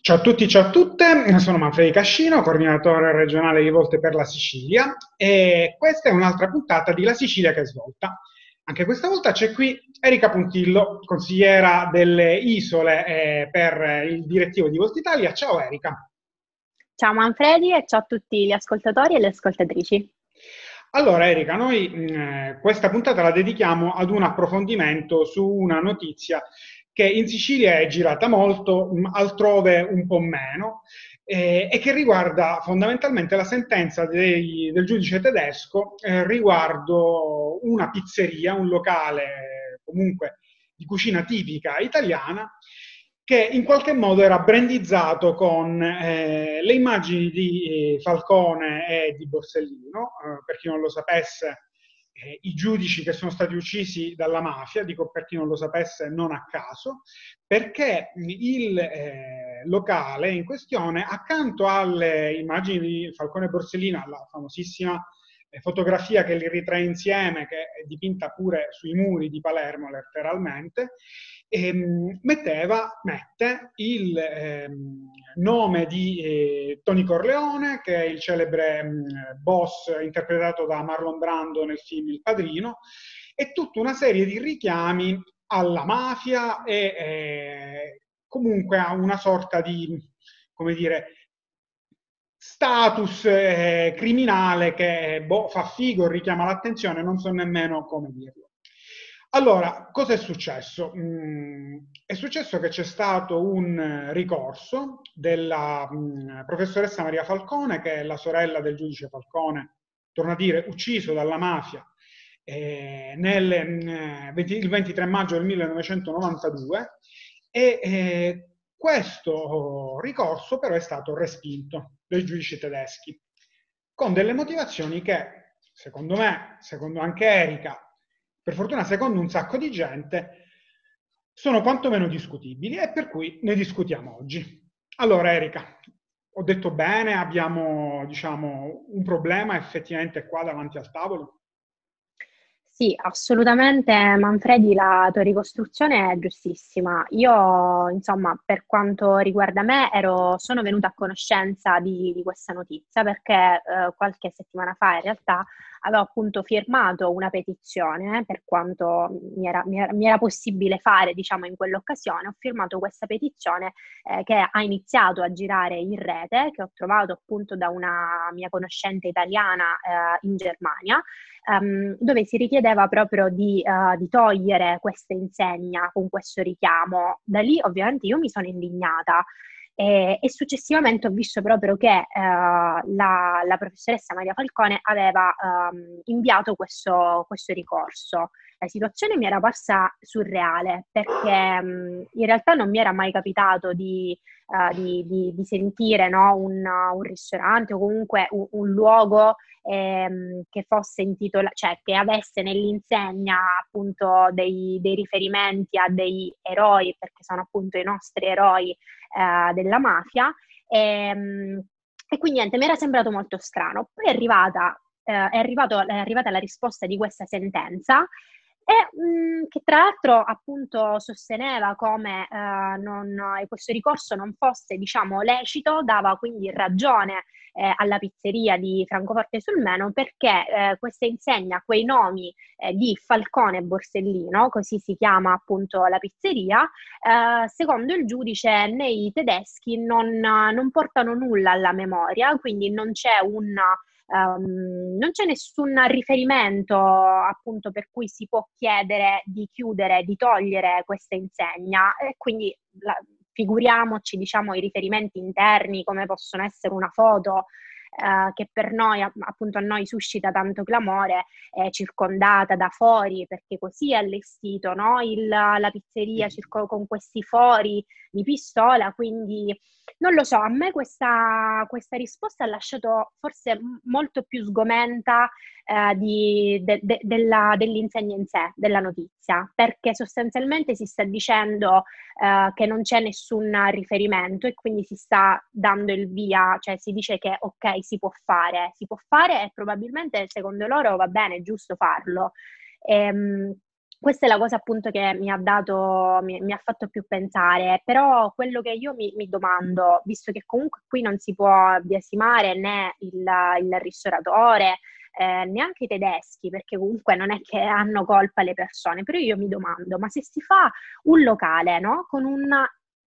Ciao a tutti, ciao a tutte, sono Manfredi Cascino, coordinatore regionale di Volte per la Sicilia e questa è un'altra puntata di La Sicilia che è svolta. Anche questa volta c'è qui Erika Puntillo, consigliera delle isole eh, per il direttivo di Volta Italia. Ciao Erika. Ciao Manfredi e ciao a tutti gli ascoltatori e le ascoltatrici. Allora Erika, noi mh, mm, questa puntata la dedichiamo ad un approfondimento su una notizia che in Sicilia è girata molto, altrove un po' meno, eh, e che riguarda fondamentalmente la sentenza dei, del giudice tedesco eh, riguardo una pizzeria, un locale comunque di cucina tipica italiana, che in qualche modo era brandizzato con eh, le immagini di eh, Falcone e di Borsellino. Eh, per chi non lo sapesse, eh, i giudici che sono stati uccisi dalla mafia, dico per chi non lo sapesse non a caso, perché il eh, locale in questione, accanto alle immagini di Falcone Borsellino, alla famosissima eh, fotografia che li ritrae insieme, che è dipinta pure sui muri di Palermo letteralmente, ehm, metteva, mette il ehm, nome di eh, Tony Corleone, che è il celebre mh, mm, boss interpretato da Marlon Brando nel film Il Padrino, e tutta una serie di richiami alla mafia e eh, comunque a una sorta di, come dire, status eh, criminale che boh, fa figo, richiama l'attenzione, non so nemmeno come dirlo. Allora, cosa è successo? Mm, è successo che c'è stato un ricorso della mm, professoressa Maria Falcone, che è la sorella del giudice Falcone, torna a dire, ucciso dalla mafia eh, nel, mm, 20, il 23 maggio del 1992 e eh, questo ricorso però è stato respinto dai giudici tedeschi con delle motivazioni che, secondo me, secondo anche Erika, per fortuna secondo un sacco di gente, sono quantomeno discutibili e per cui ne discutiamo oggi. Allora Erika, ho detto bene, abbiamo diciamo, un problema effettivamente qua davanti al tavolo? Sì, assolutamente Manfredi, la tua ricostruzione è giustissima. Io, insomma, per quanto riguarda me, ero, sono venuta a conoscenza di, di questa notizia perché eh, qualche settimana fa in realtà avevo appunto firmato una petizione per quanto mi era, mi era, mi era possibile fare, diciamo, in quell'occasione. Ho firmato questa petizione eh, che ha iniziato a girare in rete, che ho trovato appunto da una mia conoscente italiana eh, in Germania, ehm, dove si richiedeva proprio di, uh, di togliere questa insegna con questo richiamo. Da lì ovviamente io mi sono indignata e, e successivamente ho visto proprio che eh, la, la, professoressa Maria Falcone aveva um, inviato questo, questo, ricorso. La situazione mi era parsa surreale perché um, in realtà non mi era mai capitato di, uh, di, di, di sentire no, un, un, ristorante o comunque un, un luogo ehm, che fosse intitolato, cioè che avesse nell'insegna appunto dei, dei riferimenti a dei eroi, perché sono appunto i nostri eroi eh, della mafia. E, ehm, e quindi niente, mi era sembrato molto strano. Poi è arrivata, eh, è, arrivato, è arrivata la risposta di questa sentenza e mh, mm, che tra l'altro appunto sosteneva come eh, non, questo ricorso non fosse diciamo lecito, dava quindi ragione eh, alla pizzeria di Francoforte sul Meno perché eh, questa insegna quei nomi eh, di Falcone e Borsellino, così si chiama appunto la pizzeria, eh, secondo il giudice nei tedeschi non, non portano nulla alla memoria, quindi non c'è un Um, non c'è nessun riferimento appunto per cui si può chiedere di chiudere, di togliere questa insegna. E quindi la, figuriamoci diciamo i riferimenti interni come possono essere una foto eh, che per noi, appunto a noi suscita tanto clamore, è circondata da fori, perché così è allestito no? Il, la pizzeria circo, con questi fori di pistola, quindi non lo so, a me questa, questa risposta ha lasciato forse molto più sgomenta eh, di, de, de, della, dell'insegna in sé, della notizia, perché sostanzialmente si sta dicendo eh, che non c'è nessun riferimento e quindi si sta dando il via, cioè si dice che ok, si può fare, si può fare e probabilmente secondo loro va bene, è giusto farlo. Ehm, questa è la cosa appunto che mi ha dato, mi, mi ha fatto più pensare, però quello che io mi, mi, domando, visto che comunque qui non si può biasimare né il, il ristoratore, eh, neanche i tedeschi, perché comunque non è che hanno colpa le persone, però io mi domando, ma se si fa un locale, no? Con un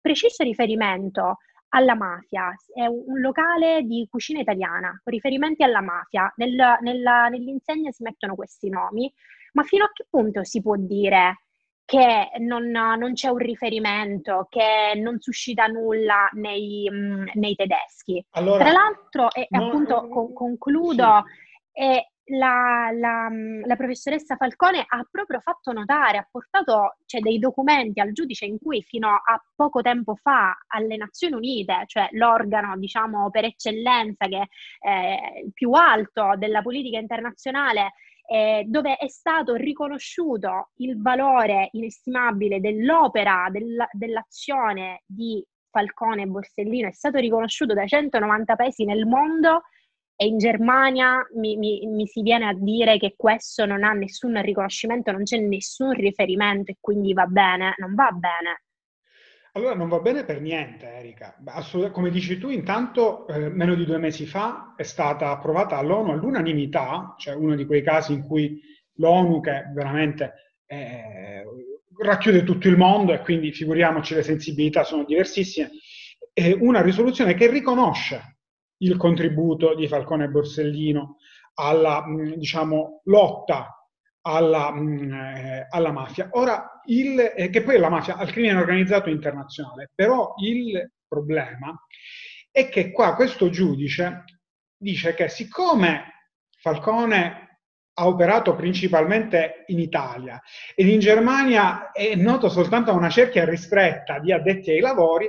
preciso riferimento alla mafia, è un locale di cucina italiana, con riferimenti alla mafia, nel, nella, nell'insegna si mettono questi nomi, ma fino a che punto si può dire che non, non c'è un riferimento, che non suscita nulla nei, mh, nei tedeschi? Allora, Tra l'altro, e no, appunto no, con, concludo, sì. è la, la, la, professoressa Falcone ha proprio fatto notare, ha portato cioè, dei documenti al giudice in cui fino a poco tempo fa alle Nazioni Unite, cioè l'organo diciamo per eccellenza che è il più alto della politica internazionale, eh, dove è stato riconosciuto il valore inestimabile dell'opera, della, dell'azione di Falcone e Borsellino, è stato riconosciuto da 190 paesi nel mondo e in Germania mi, mi, mi, si viene a dire che questo non ha nessun riconoscimento, non c'è nessun riferimento e quindi va bene, non va bene. Allora non va bene per niente, Erika. Assolut- come dici tu, intanto eh, meno di due mesi fa è stata approvata all'ONU all'unanimità, cioè uno di quei casi in cui l'ONU, che veramente eh, racchiude tutto il mondo e quindi figuriamoci le sensibilità sono diversissime, è una risoluzione che riconosce il contributo di Falcone e Borsellino alla diciamo, lotta alla, eh, alla, mafia. Ora, il, eh, che poi è la mafia, al crimine organizzato internazionale, però il problema è che qua questo giudice dice che siccome Falcone ha operato principalmente in Italia ed in Germania è noto soltanto a una cerchia ristretta di addetti ai lavori,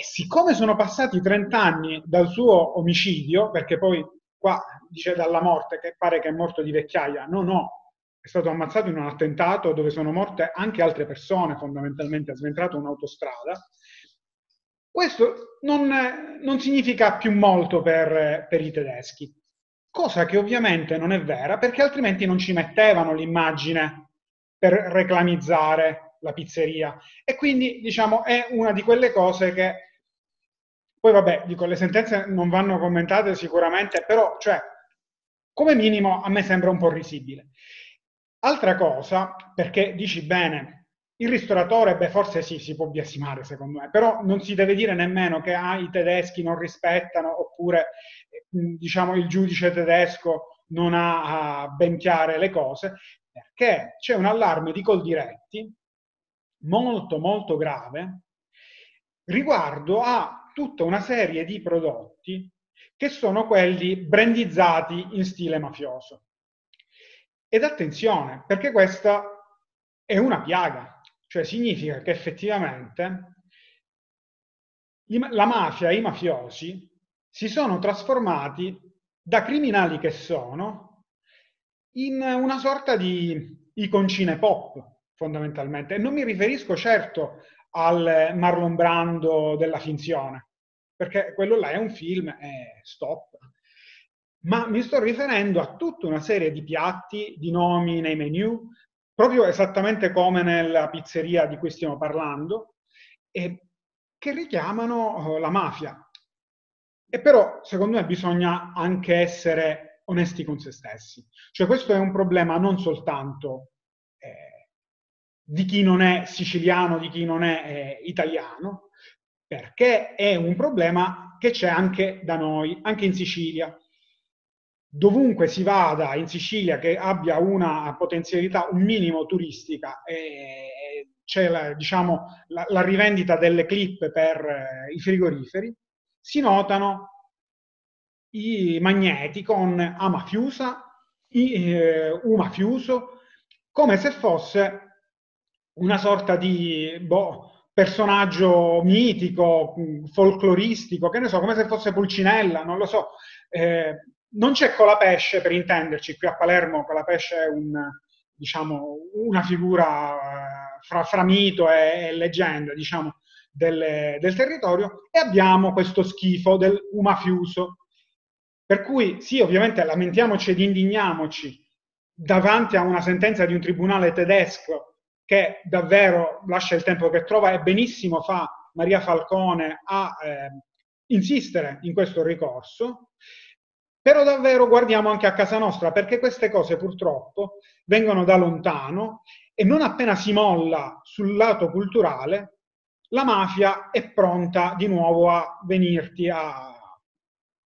e siccome sono passati 30 anni dal suo omicidio, perché poi qua dice dalla morte che pare che è morto di vecchiaia, no, no, è stato ammazzato in un attentato dove sono morte anche altre persone, fondamentalmente ha sventrato un'autostrada. Questo non, non significa più molto per, per i tedeschi, cosa che ovviamente non è vera perché altrimenti non ci mettevano l'immagine per reclamizzare la pizzeria. E quindi, diciamo, è una di quelle cose che... Poi vabbè, dico, le sentenze non vanno commentate sicuramente, però, cioè, come minimo a me sembra un po' risibile. Altra cosa, perché dici bene, il ristoratore, beh, forse sì, si può biasimare secondo me, però non si deve dire nemmeno che ah, i tedeschi non rispettano oppure diciamo il giudice tedesco non ha ben chiare le cose, perché c'è un allarme di Coldiretti molto molto grave riguardo a tutta una serie di prodotti che sono quelli brandizzati in stile mafioso. Ed attenzione, perché questa è una piaga, cioè significa che effettivamente la mafia e i mafiosi si sono trasformati da criminali che sono in una sorta di iconcine pop fondamentalmente. E non mi riferisco certo al Marlon Brando della finzione, perché quello là è un film e stop. Ma mi sto riferendo a tutta una serie di piatti, di nomi nei menu, proprio esattamente come nella pizzeria di cui stiamo parlando, e che richiamano eh, la mafia. E però, secondo me, bisogna anche essere onesti con se stessi. Cioè, questo è un problema non soltanto di chi non è siciliano, di chi non è eh, italiano, perché è un problema che c'è anche da noi, anche in Sicilia. Dovunque si vada in Sicilia che abbia una potenzialità un minimo turistica, eh, c'è la, diciamo, la, la, rivendita delle clip per eh, i frigoriferi, si notano i magneti con A mafiosa, I, eh, U come se fosse una sorta di boh, personaggio mitico, folcloristico, che ne so, come se fosse Pulcinella, non lo so. Eh, non c'è Colapesce per intenderci, qui a Palermo Colapesce è un, diciamo, una figura eh, fra, fra mito e, e, leggenda, diciamo, del, del territorio, e abbiamo questo schifo del umafiuso. Per cui sì, ovviamente lamentiamoci ed indigniamoci davanti a una sentenza di un tribunale tedesco che davvero lascia il tempo che trova e benissimo fa Maria Falcone a eh, insistere in questo ricorso, però davvero guardiamo anche a casa nostra perché queste cose purtroppo vengono da lontano e non appena si molla sul lato culturale, la mafia è pronta di nuovo a venirti a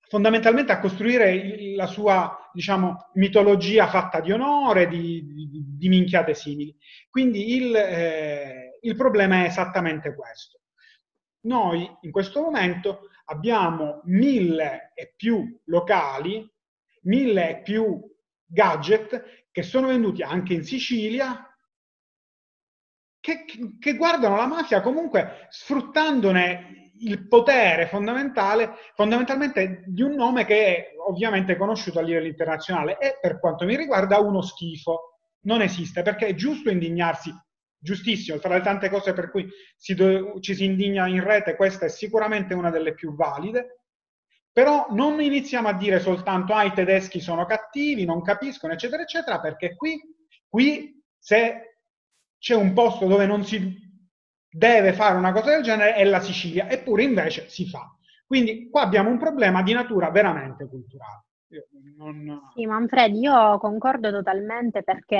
fondamentalmente a costruire la sua, diciamo, mitologia fatta di onore, di, di, di minchiate simili. Quindi il, eh, il problema è esattamente questo. Noi in questo momento abbiamo mille e più locali, mille e più gadget che sono venduti anche in Sicilia, che, che guardano la mafia comunque sfruttandone il potere fondamentale, fondamentalmente di un nome che è ovviamente conosciuto a livello internazionale e per quanto mi riguarda uno schifo. Non esiste perché è giusto indignarsi giustissimo, tra le tante cose per cui si do, ci si indigna in rete, questa è sicuramente una delle più valide, però non iniziamo a dire soltanto ah i tedeschi sono cattivi, non capiscono, eccetera, eccetera, perché qui, qui se c'è un posto dove non si deve fare una cosa del genere è la Sicilia, eppure invece si fa. Quindi qua abbiamo un problema di natura veramente culturale. Non... Sì, Manfredi, io concordo totalmente perché,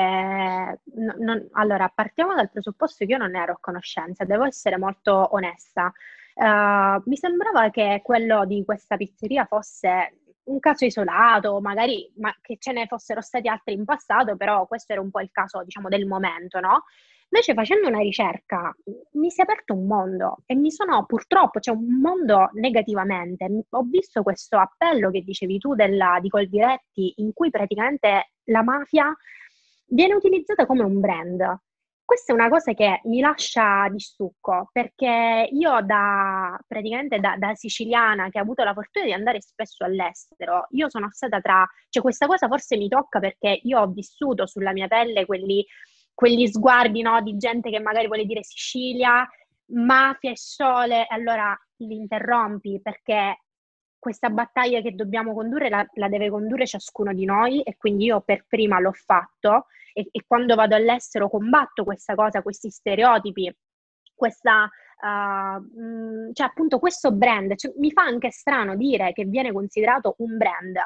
non, non, allora, partiamo dal presupposto che io non ne ero a conoscenza, devo essere molto onesta. Uh, mi sembrava che quello di questa pizzeria fosse un caso isolato, magari ma che ce ne fossero stati altri in passato, però questo era un po' il caso, diciamo, del momento, no? Invece facendo una ricerca mi si è aperto un mondo e mi sono purtroppo, cioè un mondo negativamente, ho visto questo appello che dicevi tu della, di Coldiretti in cui praticamente la mafia viene utilizzata come un brand. Questa è una cosa che mi lascia di stucco perché io da praticamente da, da, siciliana che ha avuto la fortuna di andare spesso all'estero, io sono stata tra, cioè questa cosa forse mi tocca perché io ho vissuto sulla mia pelle quelli quegli sguardi no, di gente che magari vuole dire Sicilia, mafia e sole, allora li interrompi perché questa battaglia che dobbiamo condurre la, la, deve condurre ciascuno di noi e quindi io per prima l'ho fatto e, e quando vado all'estero combatto questa cosa, questi stereotipi, questa, uh, cioè appunto questo brand, cioè, mi fa anche strano dire che viene considerato un brand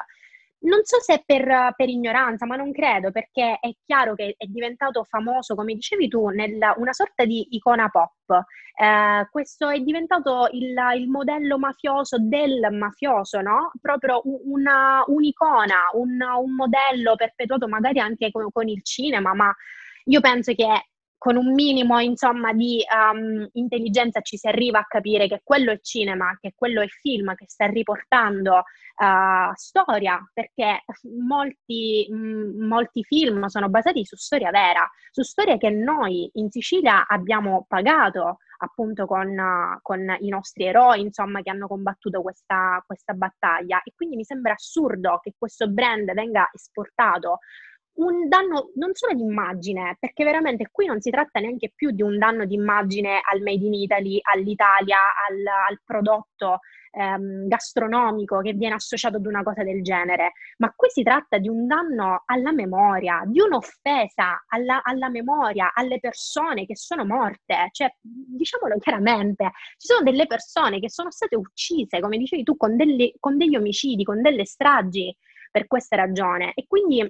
non so se per, per, ignoranza, ma non credo, perché è chiaro che è diventato famoso, come dicevi tu, nella, una sorta di icona pop. Eh, questo è diventato il, il, modello mafioso del mafioso, no? Proprio una, un'icona, un, un modello perpetuato magari anche con, con il cinema, ma io penso che con un minimo insomma di um, intelligenza ci si arriva a capire che quello è cinema, che quello è film che sta riportando uh, storia, perché molti, mh, molti, film sono basati su storia vera, su storie che noi in Sicilia abbiamo pagato appunto con, uh, con i nostri eroi, insomma, che hanno combattuto questa, questa battaglia. E quindi mi sembra assurdo che questo brand venga esportato un danno non solo di immagine, perché veramente qui non si tratta neanche più di un danno di immagine al Made in Italy, all'Italia, al, al prodotto ehm, gastronomico che viene associato ad una cosa del genere, ma qui si tratta di un danno alla memoria, di un'offesa alla, alla memoria, alle persone che sono morte. Cioè, diciamolo chiaramente, ci sono delle persone che sono state uccise, come dicevi tu, con, delle, con degli omicidi, con delle stragi per questa ragione. E quindi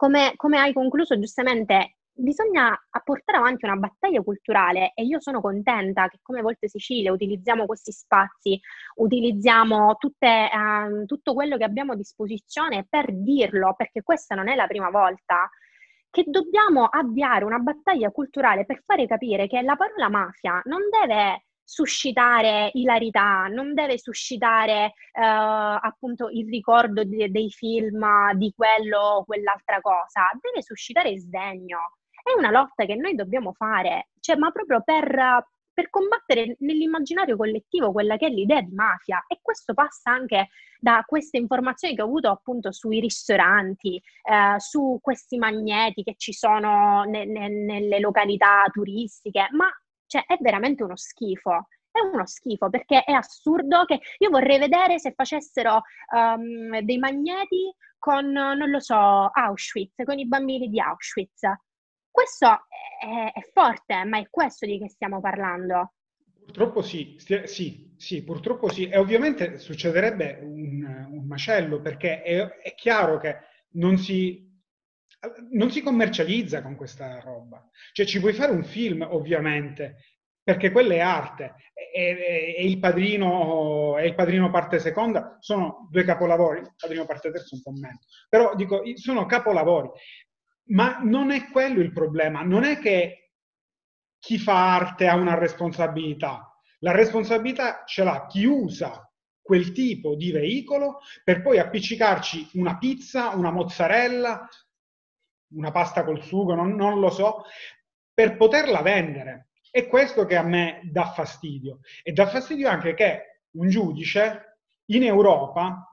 come, come hai concluso giustamente, bisogna portare avanti una battaglia culturale e io sono contenta che come Volte Sicilia utilizziamo questi spazi, utilizziamo tutte, eh, tutto quello che abbiamo a disposizione per dirlo, perché questa non è la prima volta che dobbiamo avviare una battaglia culturale per fare capire che la parola mafia non deve suscitare ilarità, non deve suscitare eh, appunto il ricordo di, dei film di quello o quell'altra cosa, deve suscitare sdegno. È una lotta che noi dobbiamo fare, cioè, ma proprio per, per combattere nell'immaginario collettivo quella che è l'idea di mafia e questo passa anche da queste informazioni che ho avuto appunto sui ristoranti, eh, su questi magneti che ci sono ne, ne, nelle località turistiche, ma cioè, è veramente uno schifo. È uno schifo perché è assurdo che io vorrei vedere se facessero um, dei magneti con, non lo so, Auschwitz, con i bambini di Auschwitz. questo è, è forte, ma è questo di che stiamo parlando. Purtroppo sì, sì, sì, purtroppo sì. E ovviamente succederebbe un, un macello perché è, è chiaro che non si, non si commercializza con questa roba. Cioè ci puoi fare un film, ovviamente, perché quella è arte. E, e, il padrino, e il padrino parte seconda sono due capolavori, il padrino parte terzo un po' meno. Però dico, sono capolavori. Ma non è quello il problema, non è che chi fa arte ha una responsabilità. La responsabilità ce l'ha chi usa quel tipo di veicolo per poi appiccicarci una pizza, una mozzarella, una pasta col sugo, non, non lo so, per poterla vendere. È questo che a me dà fastidio. E dà fastidio anche che un giudice in Europa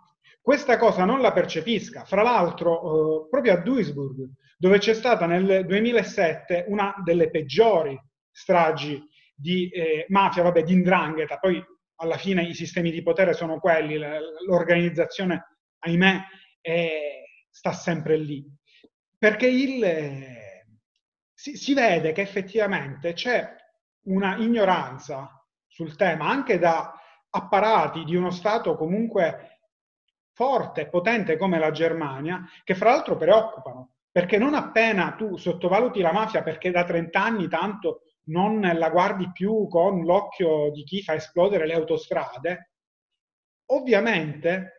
questa cosa non la percepisca. Fra l'altro, eh, proprio a Duisburg, dove c'è stata nel 2007 una delle peggiori stragi di eh, mafia, vabbè, di indrangheta, poi alla fine i sistemi di potere sono quelli, l'organizzazione, ahimè, è, sta sempre lì. Perché il, si, si vede che effettivamente c'è una ignoranza sul tema anche da apparati di uno Stato comunque forte e potente come la Germania, che fra l'altro preoccupano, perché non appena tu sottovaluti la mafia perché da 30 anni tanto non la guardi più con l'occhio di chi fa esplodere le autostrade, ovviamente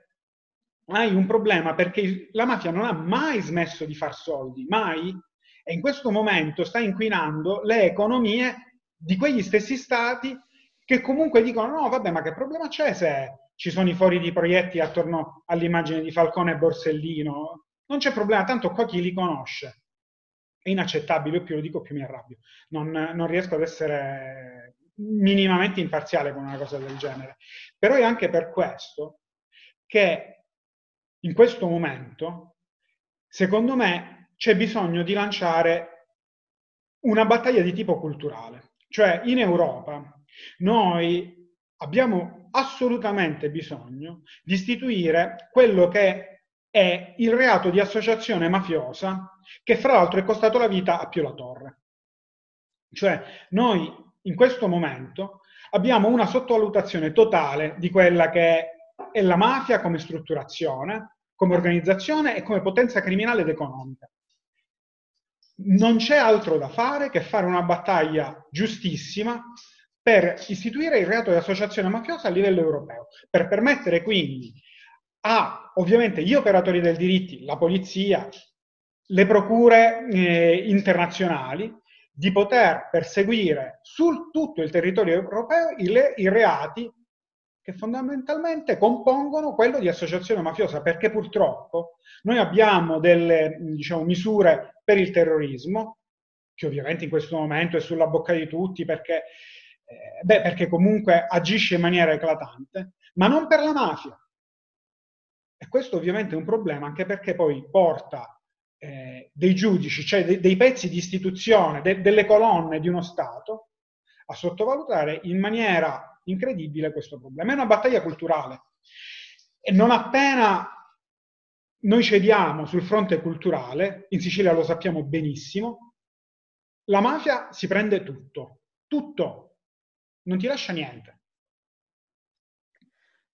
hai un problema perché la mafia non ha mai smesso di far soldi, mai, e in questo momento sta inquinando le economie di quegli stessi stati che comunque dicono no, vabbè, ma che problema c'è se ci sono i fori di proiettili attorno all'immagine di Falcone e Borsellino? Non c'è problema, tanto qua chi li conosce è inaccettabile, più lo dico più mi arrabbio. Non, non riesco ad essere minimamente imparziale con una cosa del genere. Però è anche per questo che in questo momento, secondo me, c'è bisogno di lanciare una battaglia di tipo culturale. Cioè, in Europa noi abbiamo assolutamente bisogno di istituire quello che è il reato di associazione mafiosa che fra l'altro è costato la vita a Pio La Torre. Cioè noi in questo momento abbiamo una sottovalutazione totale di quella che è la mafia come strutturazione, come organizzazione e come potenza criminale ed economica. Non c'è altro da fare che fare una battaglia giustissima per istituire il reato di associazione mafiosa a livello europeo, per permettere quindi a ovviamente gli operatori del diritto, la polizia, le procure eh, internazionali di poter perseguire su tutto il territorio europeo i, i reati che fondamentalmente compongono quello di associazione mafiosa, perché purtroppo noi abbiamo delle diciamo, misure per il terrorismo, che ovviamente in questo momento è sulla bocca di tutti, perché, eh, beh, perché comunque agisce in maniera eclatante, ma non per la mafia. E questo ovviamente è un problema anche perché poi porta eh, dei giudici, cioè de- dei pezzi di istituzione, de- delle colonne di uno Stato, a sottovalutare in maniera incredibile questo problema. È una battaglia culturale. E non appena noi cediamo sul fronte culturale, in Sicilia lo sappiamo benissimo, la mafia si prende tutto, tutto, non ti lascia niente.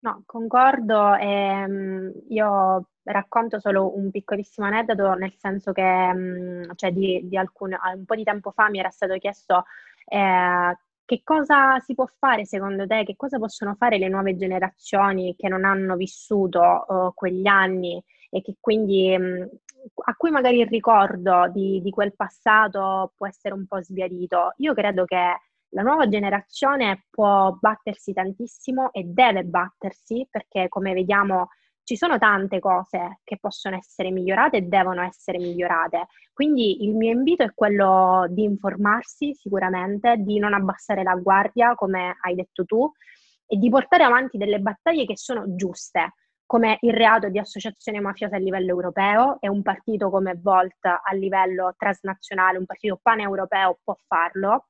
No, concordo. Ehm, io racconto solo un piccolissimo aneddoto, nel senso che mh, cioè di, di alcun, un po' di tempo fa mi era stato chiesto eh, che cosa si può fare secondo te, che cosa possono fare le nuove generazioni che non hanno vissuto uh, quegli anni e che quindi mh, a cui magari il ricordo di, di quel passato può essere un po' sbiadito. Io credo che la nuova generazione può battersi tantissimo e deve battersi perché, come vediamo, ci sono tante cose che possono essere migliorate e devono essere migliorate. Quindi il mio invito è quello di informarsi sicuramente, di non abbassare la guardia, come hai detto tu, e di portare avanti delle battaglie che sono giuste, come il reato di associazione mafiosa a livello europeo e un partito come Volt a livello transnazionale, un partito paneuropeo può farlo,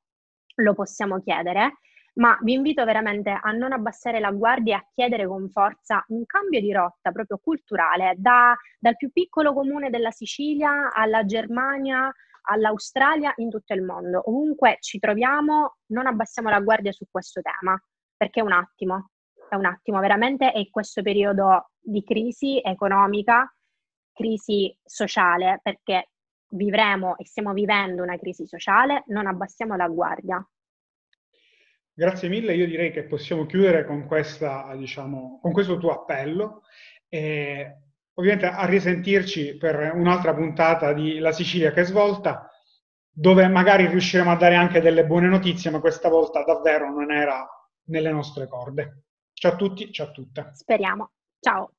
lo possiamo chiedere, ma vi invito veramente a non abbassare la guardia e a chiedere con forza un cambio di rotta proprio culturale, da, dal più piccolo comune della Sicilia alla Germania, all'Australia, in tutto il mondo. Ovunque ci troviamo, non abbassiamo la guardia su questo tema, perché è un attimo, è un attimo, veramente è questo periodo di crisi economica, crisi sociale, perché vivremo e stiamo vivendo una crisi sociale, non abbassiamo la guardia. Grazie mille, io direi che possiamo chiudere con, questa, diciamo, con questo tuo appello. E ovviamente a risentirci per un'altra puntata di La Sicilia che svolta, dove magari riusciremo a dare anche delle buone notizie, ma questa volta davvero non era nelle nostre corde. Ciao a tutti, ciao a tutte. Speriamo. Ciao.